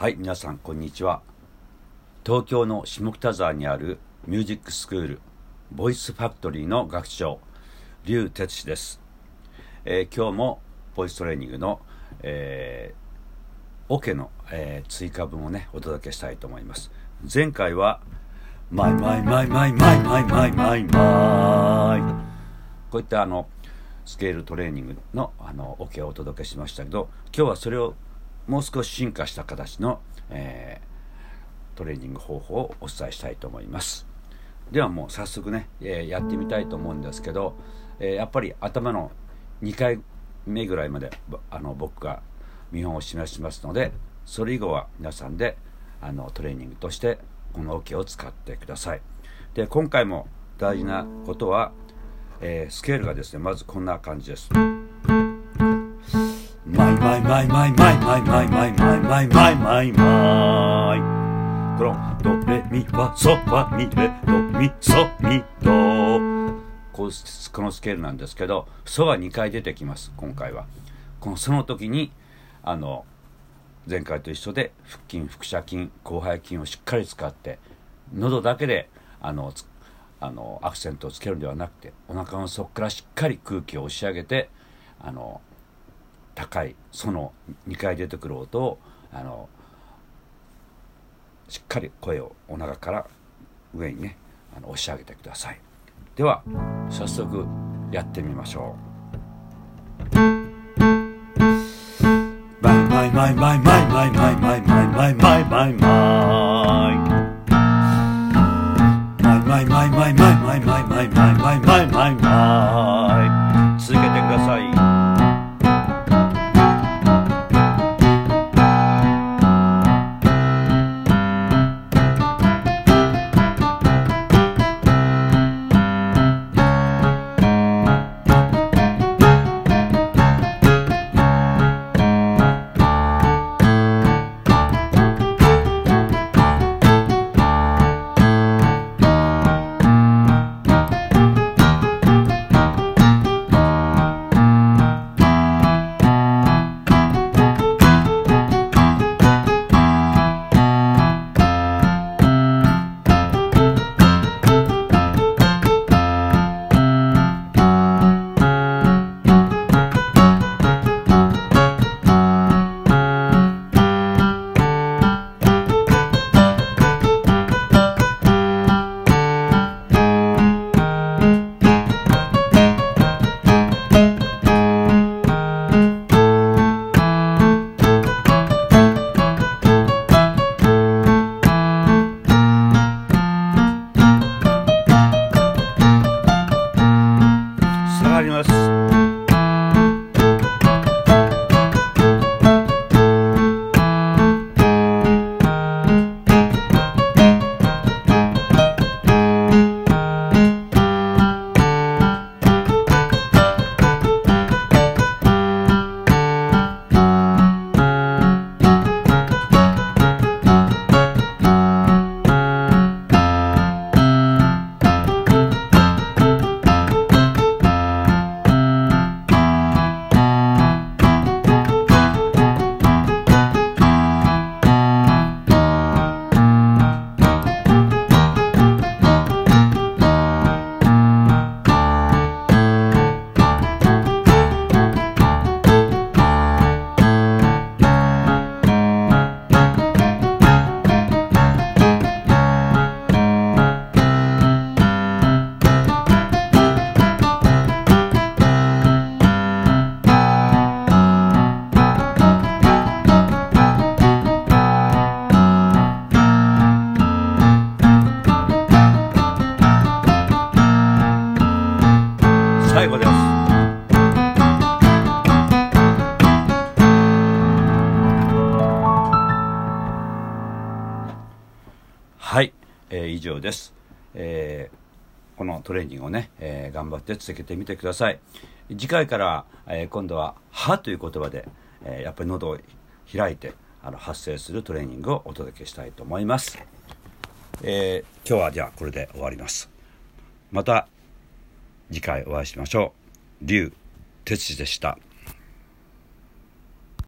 はい、皆さん、こんにちは。東京の下北沢にあるミュージックスクール、ボイスファクトリーの学長、劉哲司です、えー、今日もボイストレーニングの、えー、の、えー、追加分をね、お届けしたいと思います。前回は、マイマイマイマイマイマイマイマイマイこういったあの、スケールトレーニングのあのオ、をお届けしましたけど、今日はそれをもう少し進化した形の、えー、トレーニング方法をお伝えしたいと思いますではもう早速ね、えー、やってみたいと思うんですけど、えー、やっぱり頭の2回目ぐらいまであの僕が見本を示しますのでそれ以後は皆さんであのトレーニングとしてこの桶を使ってくださいで今回も大事なことは、えー、スケールがですねまずこんな感じです。マイマイマイマイマイマイマイマイマイマイマイマイマイコロンドレミファソファミレドミソミドこのスケールなんですけど「ソ」は2回出てきます今回は。この「ソ」の時にあの前回と一緒で腹筋腹斜筋広背筋をしっかり使って喉だけであのあのアクセントをつけるんではなくてお腹の底からしっかり空気を押し上げてあの高いその2回出てくる音をあのしっかり声をお腹から上にねあの押し上げてください。では早速やってみましょう「マイマイマイマイマイマイマイマイマイマイ。マイマイマイ」「マイマイマイマイマイマイマイマイマイマイマイマイ」最後です。はい、えー以上です、えーこのトレーニングをね、えー頑張って続けてみてください。次回から、えー今度は「は」という言葉で、えーやっぱり喉を開いてあの発声するトレーニングをお届けしたいと思います、えー今日はじゃあこれで終わります。また次回お会いしましょう。龍哲司でした。